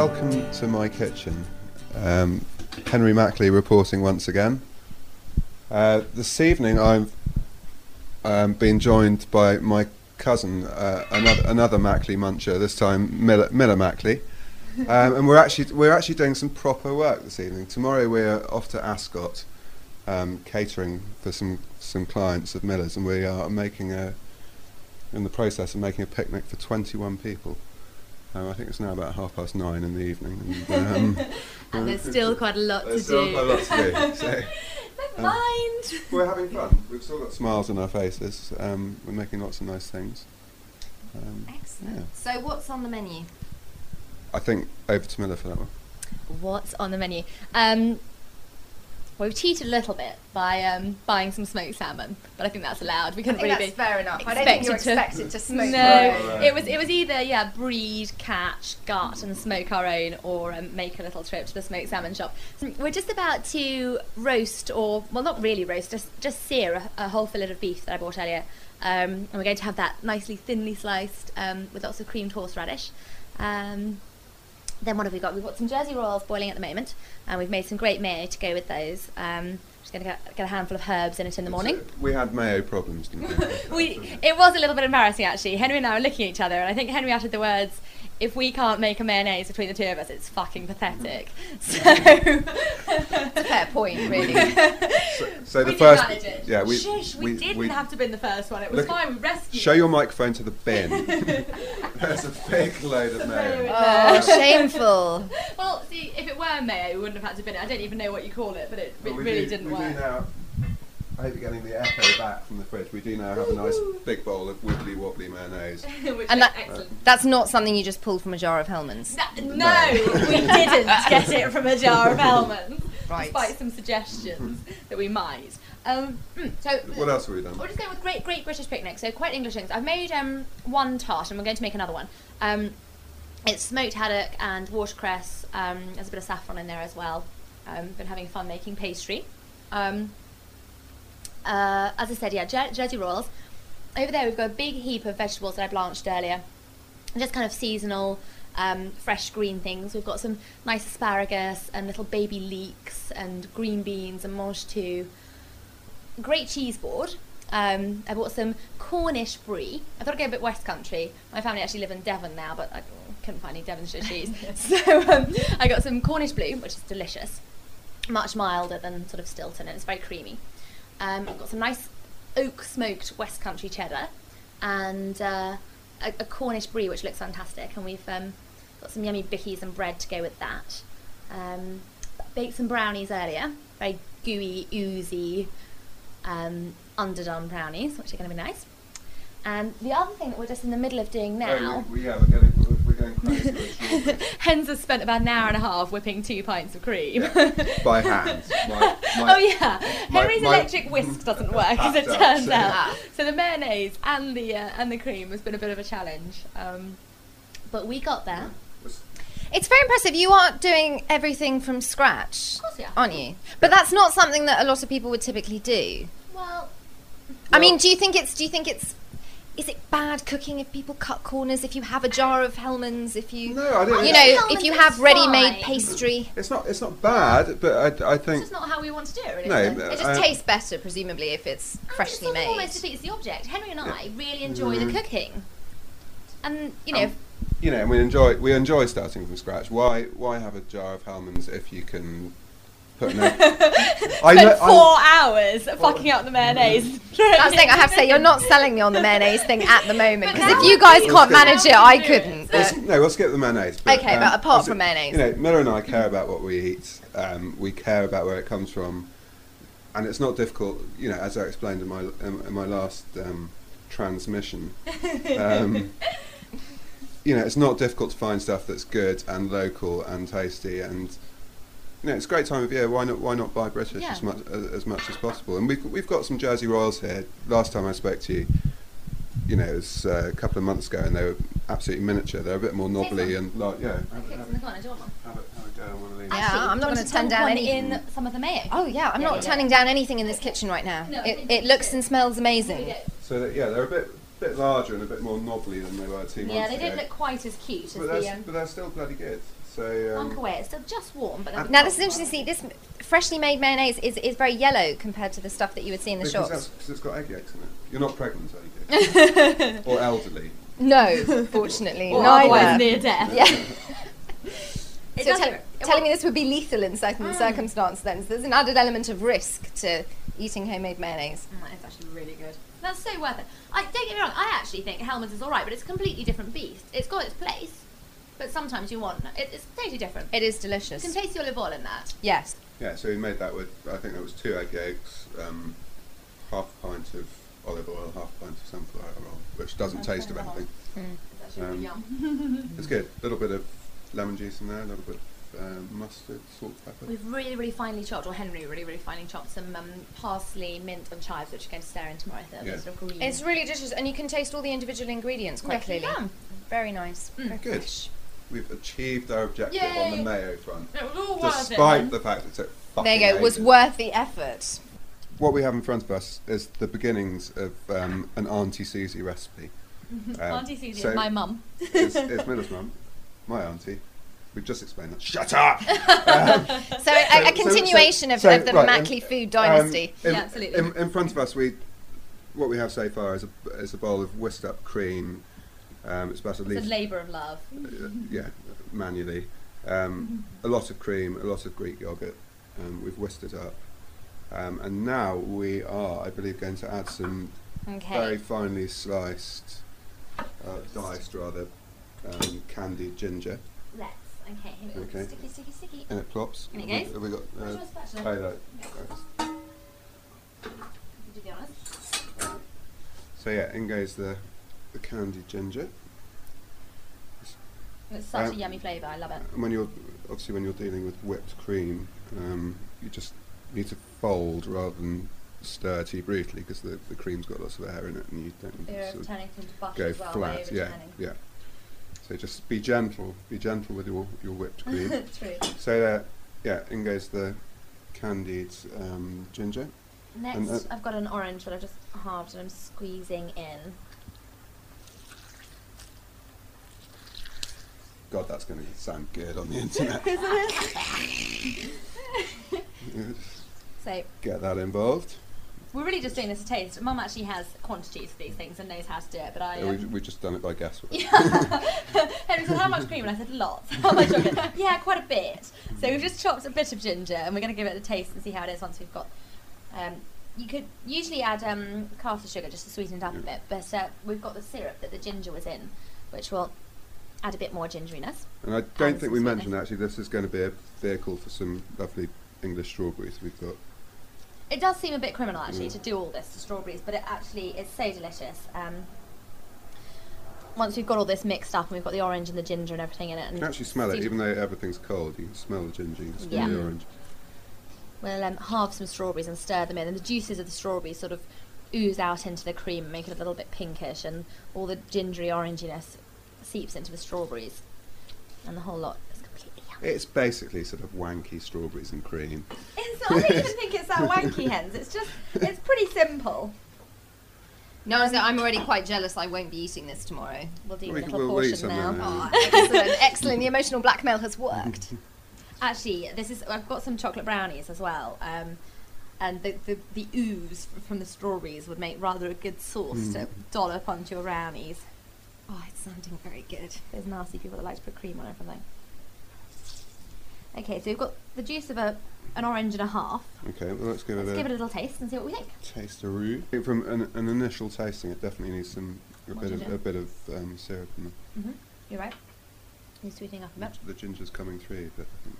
Welcome to my kitchen. Um, Henry Mackley reporting once again. Uh, this evening I've um, been joined by my cousin, uh, another, another Mackley muncher, this time Milla, Milla Mackley. Um, and we're actually, we're actually doing some proper work this evening. Tomorrow we're off to Ascot um, catering for some, some clients of Milla's and we are making a, in the process of making a picnic for 21 people. Um, I think it's now about half past nine in the evening. And, um, And there's still quite a lot to still do. quite a lot to do. So Never Um, mind. we're having fun. We've still got smiles on our faces. Um, we're making lots of nice things. Um, Excellent. Yeah. So what's on the menu? I think over to Milla for that one. What's on the menu? Well, we've cheated a little bit by um, buying some smoked salmon, but I think that's allowed. We I couldn't think really that's be. fair enough. I don't think you're expected to- expected to smoke. No, your own. it was it was either yeah breed, catch, gut, and smoke our own, or um, make a little trip to the smoked salmon shop. So we're just about to roast, or well, not really roast, just just sear a, a whole fillet of beef that I bought earlier, um, and we're going to have that nicely thinly sliced um, with lots of creamed horseradish. Um, then what have we got? We've got some Jersey Royals boiling at the moment, and we've made some great mayo to go with those. Um, just going to get, a handful of herbs in it in the morning. So we had mayo problems, didn't we? We, it was a little bit embarrassing actually. Henry and I were looking at each other, and I think Henry uttered the words, "If we can't make a mayonnaise between the two of us, it's fucking pathetic." Mm. So, It's a fair point, really. so, so the we first, did manage it. yeah, we Shush, we, we didn't have to bin the first one. It was Look- fine. We rescued. show your microphone to the bin. There's a big load of mayo oh, shameful. Well, see, if it were mayo, we wouldn't have had to bin it. I don't even know what you call it, but it, it really do- didn't we do work. Now, I hope you're getting the echo back from the fridge. We do now have a nice big bowl of wibbly wobbly mayonnaise. Which And that- excellent. That's not something you just pulled from a jar of Hellmann's. That- no, we didn't get it from a jar of Hellmann's, Right. despite some suggestions that we might. Um, mm, so What else have we done? we're just going with great, great British picnic. So quite English things. I've made um, one tart, and we're going to make another one. Um, it's smoked haddock and watercress. Um, there's a bit of saffron in there as well. Um, been having fun making pastry. Um, uh, as I said, yeah, Jer- Jersey Royals. Over there, we've got a big heap of vegetables that I blanched earlier just kind of seasonal, um, fresh green things. We've got some nice asparagus and little baby leeks and green beans and mange tout. Great cheese board. Um, I bought some Cornish brie. I thought I'd go a bit West Country. My family actually live in Devon now, but I couldn't find any Devonshire cheese. so um, I got some Cornish blue, which is delicious. Much milder than sort of Stilton, and it's very creamy. Um, I've got some nice oak smoked West Country cheddar and uh, a, a Cornish brie, which looks fantastic. And we've um, got some yummy bickies and bread to go with that. Um, baked some brownies earlier, very gooey, oozy, um, underdone brownies, which are going to be nice. And the other thing that we're just in the middle of doing now. Oh, we, we, yeah, we're getting, we're, we're going crazy. Hens has spent about an hour and a half whipping two pints of cream. by hand. My, my, oh yeah, my- Henry's my- electric whisk doesn't work as it Packed turns so- out. So the mayonnaise and the uh, and the cream has been a bit of a challenge, um, but we got there. It's very impressive. You are doing everything from scratch, Of course we are. aren't you? But that's not something that a lot of people would typically do. Well, I mean, do you think it's? Do you think it's? Is it bad cooking if people cut corners? If you have a jar of Hellmann's, if you, No, I don't. you know, Hellmann's if you have ready-made pastry, it's not. It's not bad, but I, I it's think just not how we want to do it. Really, No, it? it just Uh, tastes better, presumably, if it's And freshly it made. almost defeats the object. Henry and I really enjoy the Mm. cooking, and you know, Um, you know, we enjoy we enjoy starting from scratch. Why why have a jar of Hellmann's if you can put no? I spent I- four hours fucking up the mayonnaise. That's the thing I have to say. You're not selling me on the mayonnaise thing at the moment because if you we guys can't Now manage it, I couldn't. We'll s- no, we'll skip the mayonnaise. Okay, but apart from mayonnaise. you know, Milla and I care about what we eat. Um, we care about where it comes from, and it's not difficult. You know, as I explained in my in, in my last um, transmission. Um, you know, it's not difficult to find stuff that's good and local and tasty and. You know, it's a great time of year. Why not? Why not buy British Yeah. as much as, as much as possible? And we've we've got some Jersey Royals here. Last time I spoke to you, you know, it was uh, a couple of months ago, and they were absolutely miniature. They're a bit more knobbly and like, yeah. Have, Okay, have, it's in the corner. Do you want one? have have a go on one of these. Yeah, Actually, I'm not do you want gonna turn down one anything. in some of the mayo. Oh yeah, I'm Yeah, not yeah. turning down anything in this kitchen right now. No, it, it looks and smells amazing. So that, yeah, they're a bit bit larger and a bit more knobbly than they were two Yeah, they ago. don't look quite as cute as but, they're, the um, but they're still bloody good. So um, Monk away. It's still just warm, but Now this is interesting. to See, this freshly made mayonnaise is, is very yellow compared to the stuff that you would see in the because shops. 'cause it's got egg yolks in it. You're not pregnant, are you? or elderly. No, fortunately, Or otherwise neither. near death. Yeah. It so does tell- look- telling well- me this would be lethal in certain Mm. circumstances. Then so there's an added element of risk to eating homemade mayonnaise. Mm, it's actually really good. That's so worth it. I don't get me wrong. I actually think Hellmann's is all right, but it's a completely different beast. It's got its place, but sometimes you want it, it's totally different. It is delicious. You can taste the olive oil in that. Yes. Yeah, so we made that with, I think that was two egg yolks, um, half a pint of olive oil, half a pint of sunflower oil, which doesn't That's taste of quite a lot. anything. It's Um, yum. It's good. A little bit of lemon juice in there, a little bit of um, mustard, salt, pepper. We've really, really finely chopped, or Henry really, really finely chopped some um, parsley, mint, and chives, which are going to stir in tomorrow. They're Yeah. sort of green. It's really delicious, and you can taste all the individual ingredients quite Yes, you clearly. can. Very nice. Mm. Very Good. fresh. We've achieved our objective on the mayo front, It was all worth it. despite then. the fact that it took fucking There you go. Was ages. worth the effort. What we have in front of us is the beginnings of um, an Auntie Susie recipe. Um, Auntie Susie so is my mum. It's, it's Milla's mum, my auntie. We've just explained that. Shut up! So, a, a so- so- continuation of, of the right, Mackley um, food dynasty. Um, in, Yeah, absolutely. In, in front of us, we what we have so far is a is a bowl of whisked up cream. Um, it's about at It's a least labour of love. uh, yeah manually. Um, a lot of cream, a lot of Greek yogurt. Um, we've whisked it up, um, and now we are, I believe, going to add some okay. very finely sliced, uh, diced rather, um, candied ginger. Let's. Okay, here we go. Okay. Sticky, sticky, sticky. And it plops. And it Have we- goes? Have we got? Uh, spatula? oh, no. To be honest. So yeah, in goes the the candied ginger. It's such Um, a yummy flavour. I love it. And when you're obviously when you're dealing with whipped cream, um, you just need to fold rather than stir too brutally because the, the cream's got lots of air in it, and you don't You're sort of turning it into butter go well. flat. Yeah, yeah. So just be gentle. Be gentle with your your whipped cream. So uh, yeah, in goes the candied um, ginger. Next, uh, I've got an orange that I've just halved and I'm squeezing in. God, that's going to sound good on the internet. So Get that involved. we're really just doing this to taste. Mum actually has quantities for these things and knows how to do it, but I. We, Um, we've just done it by guesswork. Henry said, "How much cream?" And I said, "Lots." How much yeah, quite a bit. So we've just chopped a bit of ginger, and we're going to give it a taste and see how it is once we've got. Um, you could usually add um, caster sugar just to sweeten it up a bit, but uh, we've got the syrup that the ginger was in, which will add a bit more gingeriness. And I don't think we mentioned actually this is going to be a vehicle for some lovely English strawberries we've got. It does seem a bit criminal actually Mm. to do all this to strawberries, but it actually is so delicious. Um, once we've got all this mixed up and we've got the orange and the ginger and everything in it, You can actually smell it, even though everything's cold. You can smell the ginger, you can smell Yeah. the orange. We'll um, halve some strawberries and stir them in, and the juices of the strawberries sort of ooze out into the cream and make it a little bit pinkish, and all the gingery oranginess seeps into the strawberries, and the whole lot is completely yummy. It's basically sort of wanky strawberries and cream. It's, I don't even think it's that wanky, hens. It's just, it's pretty simple. No, honestly, I'm already quite jealous. I won't be eating this tomorrow. We'll do We a little we'll portion now. now. Oh, excellent, excellent. The emotional blackmail has worked. Actually, this is I've got some chocolate brownies as well, um, and the, the the ooze from the strawberries would make rather a good sauce to Mm. dollop onto your brownies. Oh, it's sounding very good. Those nasty people that like to put cream on everything. Okay, so we've got the juice of a an orange and a half. Okay, well, let's give Let's it a give it a little taste and see what we think. tasteroo. I think from an, an initial tasting, it definitely needs some a bit of a bit of um, syrup in there. Mm-hmm. You're right. You're sweetening up a bit. the ginger's coming through. But I think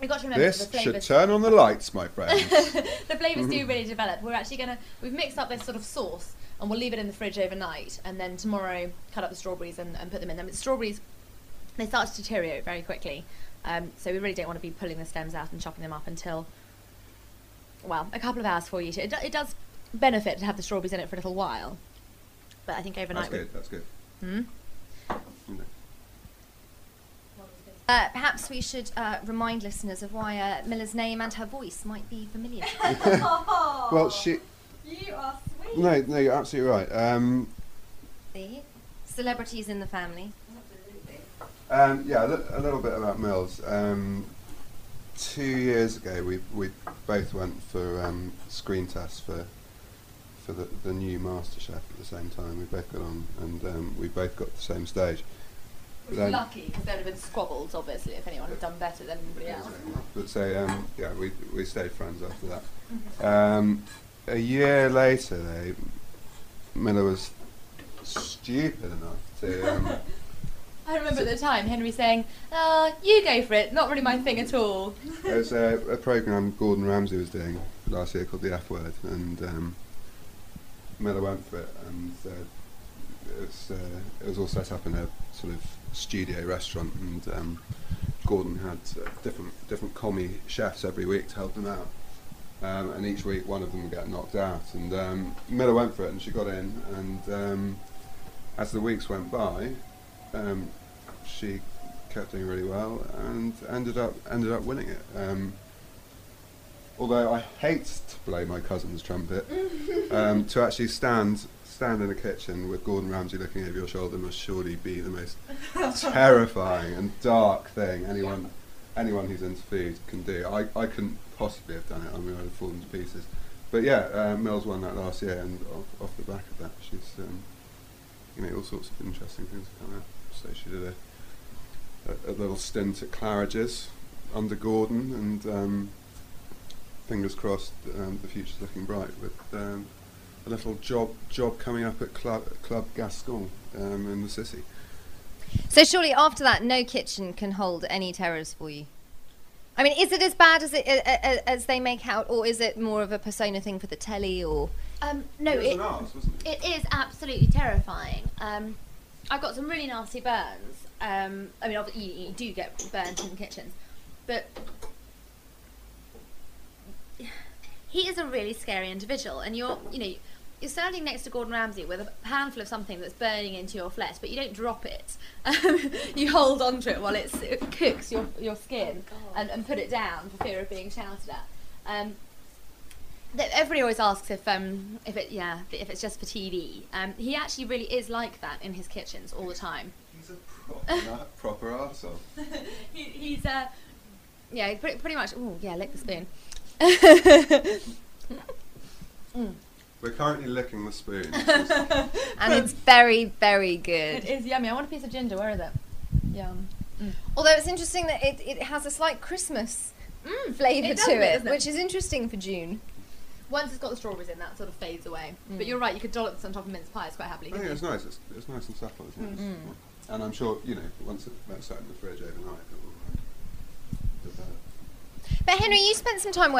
We've got to remember this the should turn on the lights, my friends. the flavors do really develop. We're actually gonna we've mixed up this sort of sauce and we'll leave it in the fridge overnight and then tomorrow cut up the strawberries and, and put them in them. But strawberries they start to deteriorate very quickly, um, so we really don't want to be pulling the stems out and chopping them up until well a couple of hours before you eat it. It, it does benefit to have the strawberries in it for a little while, but I think overnight. that's good. That's good. Hmm? You. Uh, perhaps we should uh, remind listeners of why uh, Milla's name and her voice might be familiar. Well, she you are sweet. No, no, you're absolutely right. Um, See? Celebrities in the family. Um, yeah, a, li- a little bit about Mills. Um, two years ago, we we both went for um, screen tests for for the, the new MasterChef at the same time. We both got on, and um, we both got the same stage. But then- Lucky, because there would have been squabbles, obviously, if anyone had done better than anybody else. But so um, yeah, we we stayed friends after that. Um, a year later, though, Milla was stupid enough to. Um, I remember at the time Henry saying, "Oh, you go for it. Not really my thing at all." There was a, a program Gordon Ramsay was doing last year called The F Word, and um, Milla went for it, and uh, it, was, uh, it was all set up in a sort of studio restaurant, and um, Gordon had uh, different different commis chefs every week to help him out. Um, and each week one of them would get knocked out, and um, Milla went for it, and she got in, and um, as the weeks went by, um, she kept doing really well and ended up ended up winning it. Um, although I hate to blow my cousin's trumpet, um, to actually stand stand in a kitchen with Gordon Ramsay looking over your shoulder must surely be the most terrifying and dark thing anyone anyone who's into food can do. I, I couldn't possibly have done it. I mean, I'd have fallen to pieces. But yeah, uh, Mills won that last year, and off, off the back of that, she's um, you know all sorts of interesting things have come out. So she did a a, a little stint at Claridge's under Gordon, and um, fingers crossed, um, the future's looking bright with um, a little job job coming up at Club Club Gascon um, in the city. So surely after that, no kitchen can hold any terrors for you. I mean, is it as bad as it as they make out, or is it more of a persona thing for the telly? Or Um, no, it it, an it? it is absolutely terrifying. Um, I got some really nasty burns. Um, I mean, you, you do get burnt in kitchens, but he is a really scary individual, and you're, you know, you're standing next to Gordon Ramsay with a handful of something that's burning into your flesh, but you don't drop it. Um, you hold on to it while it's, it cooks your your skin and, and put it down for fear of being shouted at. Um, that everybody always asks if um if it yeah if it's just for TV. Um, he actually really is like that in his kitchens all the time. He's a proper, proper arsehole. he, he's uh yeah pretty, pretty much. Oh yeah, lick the spoon. We're currently licking the spoon. and it's very very good. It is yummy. I want a piece of ginger. Where is it? Yum. Although it's interesting that it, it has a slight Christmas Mm, flavour it to it, it? which is interesting for June. Once it's got the strawberries in, that sort of fades away. But you're right. You could dollop this on top of mince pies quite happily. I think it's you? nice. It's, it's nice and supple, isn't it? And I'm sure you know once it, that's sat in the fridge overnight, it will uh, develop. But Henry, you spent some time